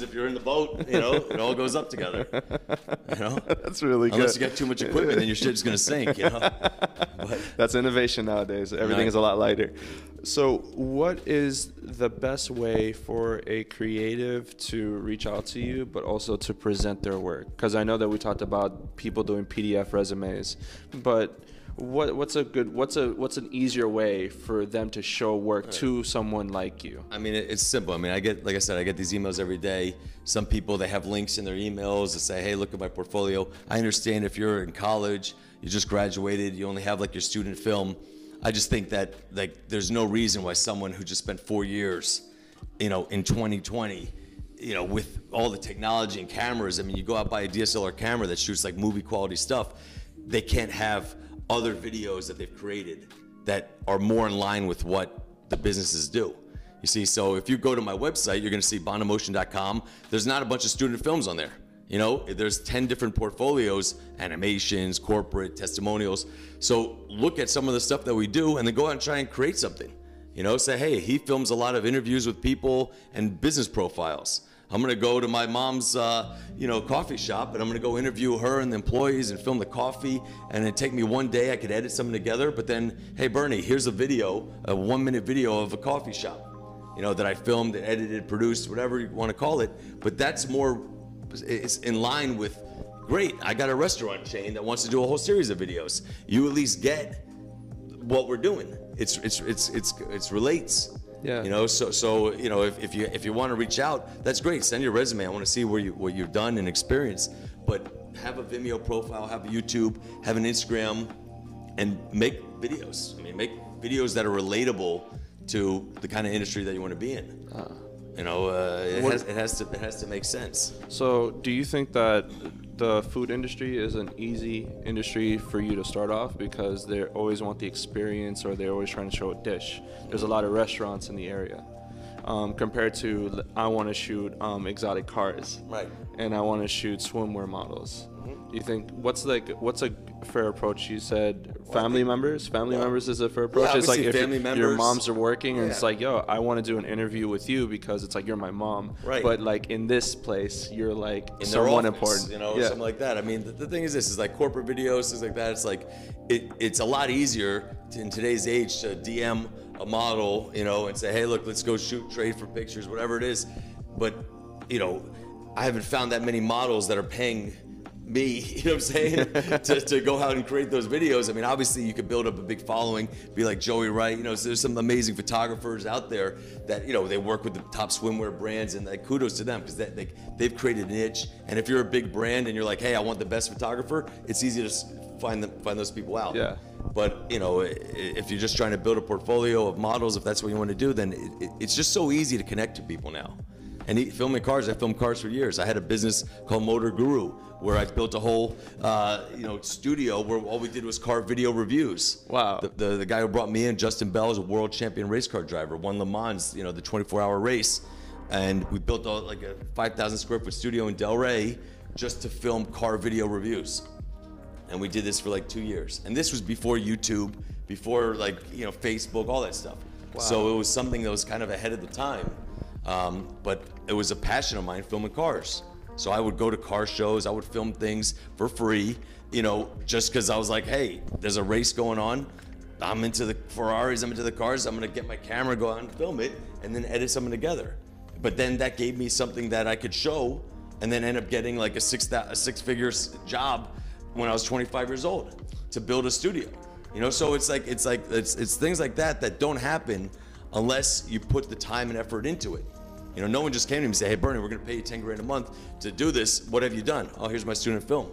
if you're in the boat. You know, it all goes up together. You know, That's really good. unless you got too much equipment, then your shit's gonna sink. You know, but That's innovation nowadays. Everything is a lot lighter. So, what is the best way for a creative to reach out to you, but also to present their work? Because I know that we talked about people doing PDF resumes, but what what's a good what's a what's an easier way for them to show work to someone like you? I mean, it's simple. I mean, I get, like I said, I get these emails every day. Some people, they have links in their emails that say, hey, look at my portfolio. I understand if you're in college, you just graduated, you only have like your student film. I just think that like there's no reason why someone who just spent four years, you know, in 2020, you know, with all the technology and cameras, I mean, you go out buy a DSLR camera that shoots like movie quality stuff, they can't have other videos that they've created that are more in line with what the businesses do. You see, so if you go to my website, you're to see bonomotion.com. There's not a bunch of student films on there. You know, there's 10 different portfolios, animations, corporate, testimonials. So look at some of the stuff that we do and then go out and try and create something. You know, say, hey, he films a lot of interviews with people and business profiles. I'm gonna go to my mom's, uh, you know, coffee shop, and I'm gonna go interview her and the employees and film the coffee. And it take me one day, I could edit something together. But then, hey, Bernie, here's a video, a one-minute video of a coffee shop, you know, that I filmed, edited, produced, whatever you want to call it. But that's more, it's in line with, great. I got a restaurant chain that wants to do a whole series of videos. You at least get what we're doing. It's it's it's it's it's relates. Yeah. You know, so so you know, if, if you if you want to reach out, that's great. Send your resume. I want to see where you what you've done and experience. But have a Vimeo profile, have a YouTube, have an Instagram, and make videos. I mean, make videos that are relatable to the kind of industry that you want to be in. you know, uh, it, What- has, it has to it has to make sense. So, do you think that the food industry is an easy industry for you to start off because they always want the experience or they're always trying to show a dish? There's a lot of restaurants in the area. Um, compared to, I want to shoot um, exotic cars, Right. and I want to shoot swimwear models. Do you think what's like what's a fair approach? You said family members. Family Yeah. members is a fair approach. it's like if family your members. moms are working and it's like, yo, I want to do an interview with you because it's like you're my mom. Right. But like in this place, you're like in someone office, important. you know, yeah. something like that. I mean, the, the thing is, this is like corporate videos, things like that. It's like it, it's a lot easier to, in today's age to DM a model, you know, and say, hey, look, let's go shoot, trade for pictures, whatever it is. But you know, I haven't found that many models that are paying me, you know what I'm saying, to, to go out and create those videos. I mean, obviously you could build up a big following, be like Joey Wright, you know, so there's some amazing photographers out there that, you know, they work with the top swimwear brands and like kudos to them because they, they, they've created a niche. And if you're a big brand and you're like, hey, I want the best photographer, it's easy to find them, find those people out. Yeah. But you know, if you're just trying to build a portfolio of models, if that's what you want to do, then it, it's just so easy to connect to people now. And he, filming cars, I filmed cars for years. I had a business called Motor Guru where I built a whole, uh, you know, studio where all we did was car video reviews. Wow. The, the, the guy who brought me in, Justin Bell, is a world champion race car driver, won Le Mans, you know, the 24-hour race, and we built a, like a 5,000 square foot studio in Delray just to film car video reviews and we did this for like two years. And this was before YouTube, before like you know Facebook, all that stuff. Wow. So it was something that was kind of ahead of the time. Um, but it was a passion of mine, filming cars. So I would go to car shows, I would film things for free, you know, just because I was like, hey, there's a race going on. I'm into the Ferraris, I'm into the cars. I'm gonna get my camera, go out and film it, and then edit something together. But then that gave me something that I could show, and then end up getting like a six a six figure job when I was 25 years old to build a studio. You know, so it's like it's like it's it's things like that that don't happen unless you put the time and effort into it. You know, no one just came to me and said, "Hey, Bernie, we're gonna pay you 10 grand a month to do this. What have you done?" Oh, here's my student film.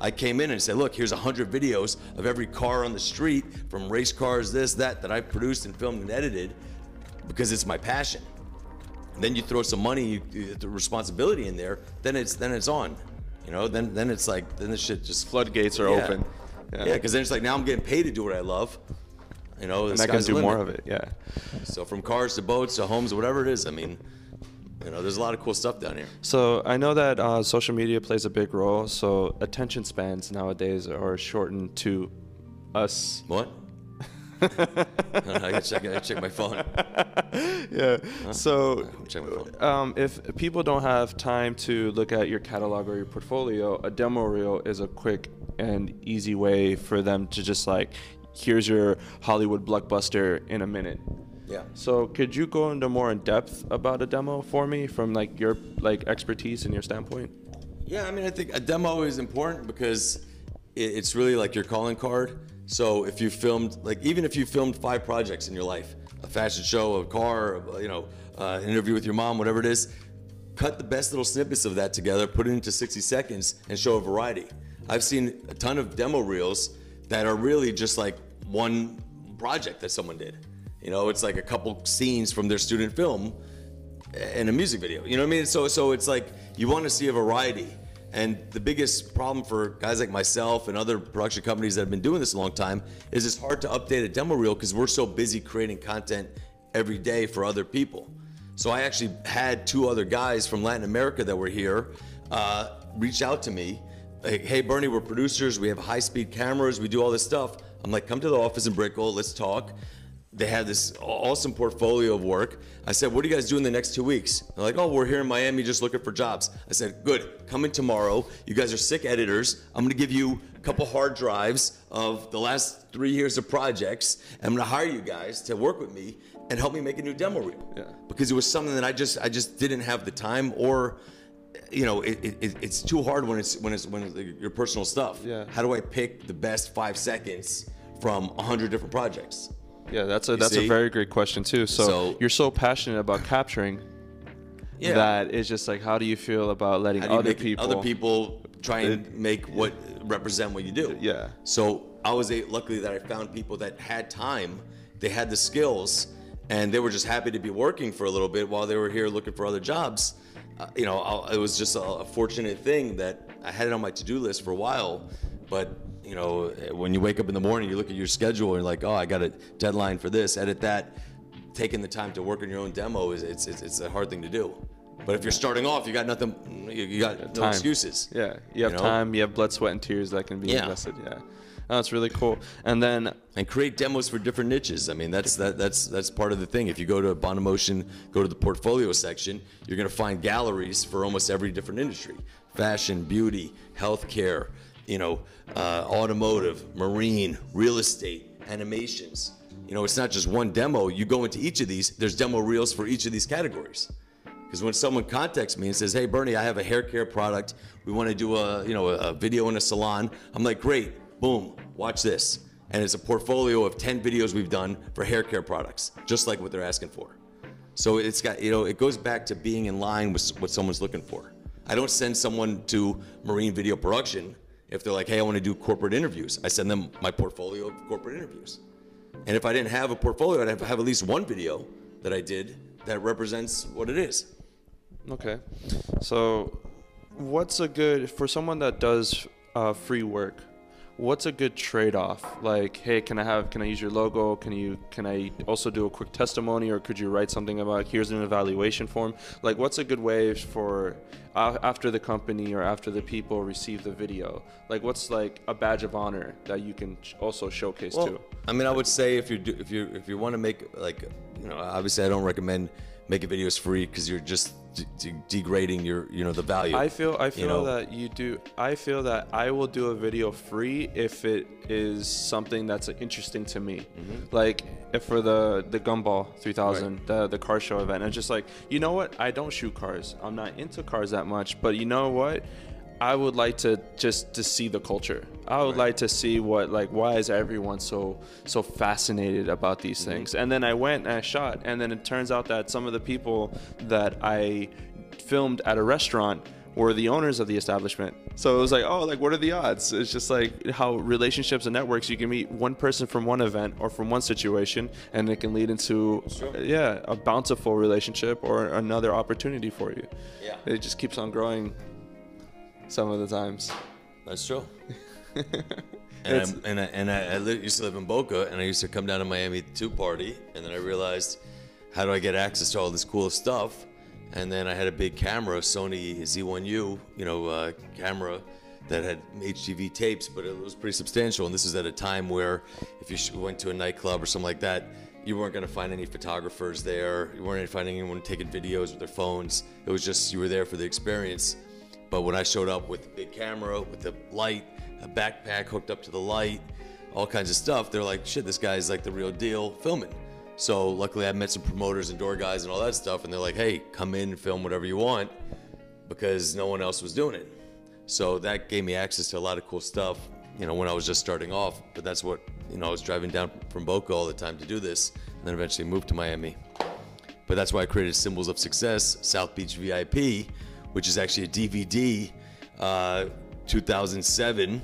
I came in and said, "Look, here's 100 videos of every car on the street, from race cars, this, that, that I've produced and filmed and edited, because it's my passion." And then you throw some money, you, the responsibility in there, then it's then it's on. You know, then then it's like then the shit just Floodgates are Yeah. open. Yeah, because then it's like now I'm getting paid to do what I love. You know, the and I can do more of it. Yeah. So from cars to boats to homes, whatever it is, I mean, you know, there's a lot of cool stuff down here. So I know that uh, social media plays a big role. So attention spans nowadays are shortened to us. What? I gotta check. I gotta check my phone. yeah. So, Check my phone. um, if people don't have time to look at your catalog or your portfolio, a demo reel is a quick and easy way for them to just like, here's your Hollywood blockbuster in a minute. Yeah. So, could you go into more in depth about a demo for me from like your like expertise and your standpoint? Yeah, I mean, I think a demo is important because it's really like your calling card. So if you filmed, like, even if you filmed five projects in your life, a fashion show, a car, you know, uh, an interview with your mom, whatever it is, cut the best little snippets of that together, put it into 60 seconds, and show a variety. I've seen a ton of demo reels that are really just like one project that someone did. You know, it's like a couple scenes from their student film and a music video. You know what I mean? So so it's like you want to see a variety. And the biggest problem for guys like myself and other production companies that have been doing this a long time is it's hard to update a demo reel because we're so busy creating content every day for other people. So I actually had two other guys from Latin America that were here uh, reach out to me. Like, hey Bernie, we're producers. We have high-speed cameras. We do all this stuff. I'm like, come to the office in Brickell. Let's talk they had this awesome portfolio of work. I said, What are you guys doing the next two weeks? They're like, Oh, we're here in Miami just looking for jobs. I said, Good, come in tomorrow. You guys are sick editors. I'm gonna give you a couple hard drives of the last three years of projects. I'm gonna hire you guys to work with me and help me make a new demo reel. Yeah. Because it was something that I just I just didn't have the time or you know, it, it, it's too hard when it's when it's when it's your personal stuff. Yeah. How do I pick the best five seconds from a hundred different projects? Yeah, that's a that's a very great question too. So, So- you're so passionate about capturing Yeah. that it's just like how do you feel about letting you other people other people try and make what represent what you do? Yeah. So I was a, luckily that I found people that had time, they had the skills, and they were just happy to be working for a little bit while they were here looking for other jobs. You know, I, it was just a, a fortunate thing that I had it on my to-do list for a while, but you know, when you wake up in the morning, you look at your schedule and you're like, oh, I got a deadline for this, edit that. Taking the time to work on your own demo is it's, it's, it's a hard thing to do. But if you're starting off, you got nothing, you, you got no Time. excuses. Yeah, you have You know? time, you have blood, sweat, and tears that can be Yeah. invested. Yeah, that's really cool. And then and create demos for different niches. I mean, that's that, that's that's part of the thing. If you go to Bonomotion, go to the portfolio section, you're going to find galleries for almost every different industry: fashion, beauty, healthcare, you know, uh, automotive, marine, real estate, animations. You know, it's not just one demo. You go into each of these. There's demo reels for each of these categories. Because when someone contacts me and says, "Hey, Bernie, I have a hair care product. We want to do a you know a video in a salon," I'm like, "Great, boom, watch this." And it's a portfolio of 10 videos we've done for hair care products, just like what they're asking for. So it's got you know it goes back to being in line with what someone's looking for. I don't send someone to marine video production if they're like, "Hey, I want to do corporate interviews." I send them my portfolio of corporate interviews. And if I didn't have a portfolio, I'd have, have at least one video that I did that represents what it is. okay, so what's a good for someone that does uh, free work? What's a good trade-off? Like, hey, can I have? Can I use your logo? Can you? Can I also do a quick testimony, or could you write something about? Here's an evaluation form. Like, what's a good way for uh, after the company or after the people receive the video? Like, what's like a badge of honor that you can also showcase Well, too? I mean, I would say if you do, if you if you want to make like you know, obviously I don't recommend making videos free because you're just de- de- degrading your you know the value. I feel I feel know? that you do. I feel that I will do a video free if it is something that's interesting to me. Mm-hmm. Like if for the the Gumball 3000, the the car show event, and just like you know what, I don't shoot cars. I'm not into cars that much, but you know what. I would like to just to see the culture. I would like to see what like why is everyone so so fascinated about these Mm-hmm. things. And then I went and I shot, and then it turns out that some of the people that I filmed at a restaurant were the owners of the establishment. So it was like, oh, like what are the odds? It's just like how relationships and networks. You can meet one person from one event or from one situation, and it can lead into yeah a bountiful relationship or another opportunity for you. Yeah. It just keeps on growing. Some of the times. That's true. and I, and I, and I, I used to live in Boca, and I used to come down to Miami to party, and then I realized, how do I get access to all this cool stuff? And then I had a big camera, Sony Z1U, you know, uh, camera, that had HDV tapes, but it was pretty substantial. And this is at a time where if you sh- went to a nightclub or something like that, you weren't going to find any photographers there. You weren't finding anyone taking videos with their phones. It was just you were there for the experience. But when I showed up with a big camera, with a light, a backpack hooked up to the light, all kinds of stuff, they're like, shit, this guy's like the real deal filming. So luckily I met some promoters and door guys and all that stuff, and they're like, hey, come in and film whatever you want because no one else was doing it. So that gave me access to a lot of cool stuff, you know, when I was just starting off. But that's what, you know, I was driving down from Boca all the time to do this, and then eventually moved to Miami. But that's why I created Symbols of Success, South Beach VIP, which is actually a DVD, uh, 2007,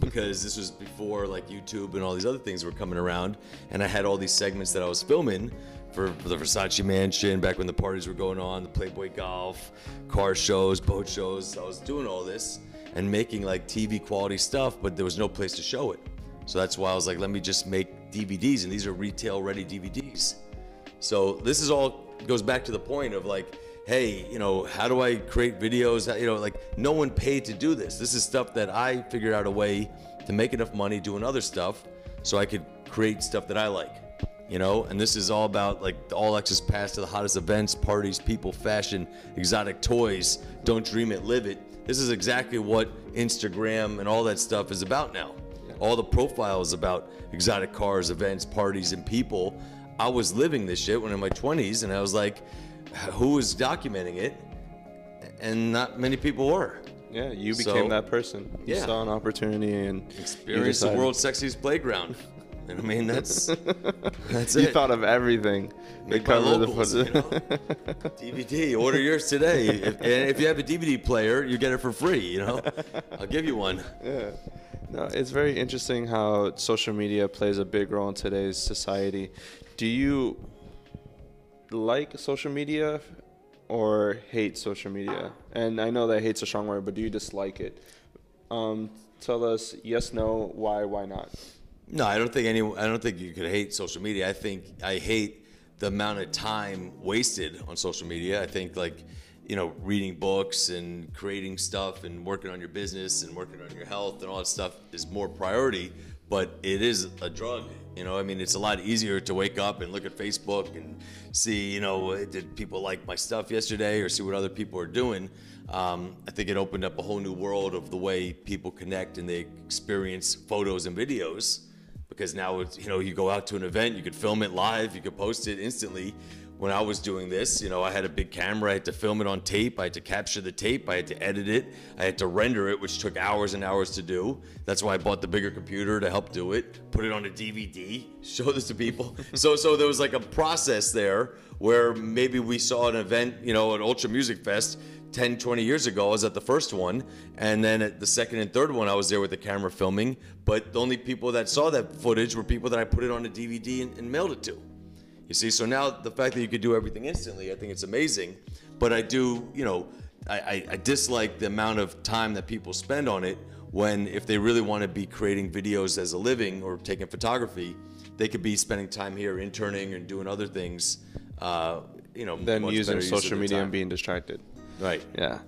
because this was before like YouTube and all these other things were coming around, and I had all these segments that I was filming for, for the Versace Mansion back when the parties were going on, the Playboy Golf, car shows, boat shows. I was doing all this and making like TV quality stuff, but there was no place to show it. So that's why I was like, let me just make DVDs, and these are retail ready DVDs. So this is all goes back to the point of like, hey, you know, how do I create videos? You know, like no one paid to do this. This is stuff that I figured out a way to make enough money doing other stuff so I could create stuff that I like. You know, and this is all about like the all access pass to the hottest events, parties, people, fashion, exotic toys. Don't dream it, live it. This is exactly what Instagram and all that stuff is about now. All the profiles about exotic cars, events, parties, and people. I was living this shit when in my 20s, and I was like, who was documenting it? And not many people were. Yeah, you became So- that person. You Yeah. saw an opportunity and experienced the world's sexiest playground. And I mean, that's that's You it. You thought of everything. The Make my cover the locals, you know? DVD. Order yours today. If, and if you have a DVD player, you get it for free. You know, I'll give you one. Yeah. No, it's very interesting how social media plays a big role in today's society. Do you like social media or hate social media? And I know that hate's a strong word, but do you dislike it? Um, tell us yes, no, why, why not? No, I don't think any. I don't think you could hate social media. I think I hate the amount of time wasted on social media. I think like, you know, reading books and creating stuff and working on your business and working on your health and all that stuff is more priority. But it is a drug. You know, I mean, it's a lot easier to wake up and look at Facebook and see, you know, did people like my stuff yesterday or see what other people are doing. Um, I think it opened up a whole new world of the way people connect and they experience photos and videos because now it's, you know you go out to an event you could film it live you could post it instantly when i was doing this you know i had a big camera i had to film it on tape i had to capture the tape i had to edit it i had to render it which took hours and hours to do that's why i bought the bigger computer to help do it put it on a dvd show this to people so so there was like a process there where maybe we saw an event you know at ultra music fest 10, 20 years ago, I was at the first one. And then at the second and third one, I was there with the camera filming. But the only people that saw that footage were people that I put it on a DVD and, and mailed it to. You see, so now the fact that you could do everything instantly, I think it's amazing. But I do, you know, I, I, I dislike the amount of time that people spend on it when if they really want to be creating videos as a living or taking photography, they could be spending time here interning and doing other things. Uh, you know, Then using better use of social media and being distracted. right. Yeah.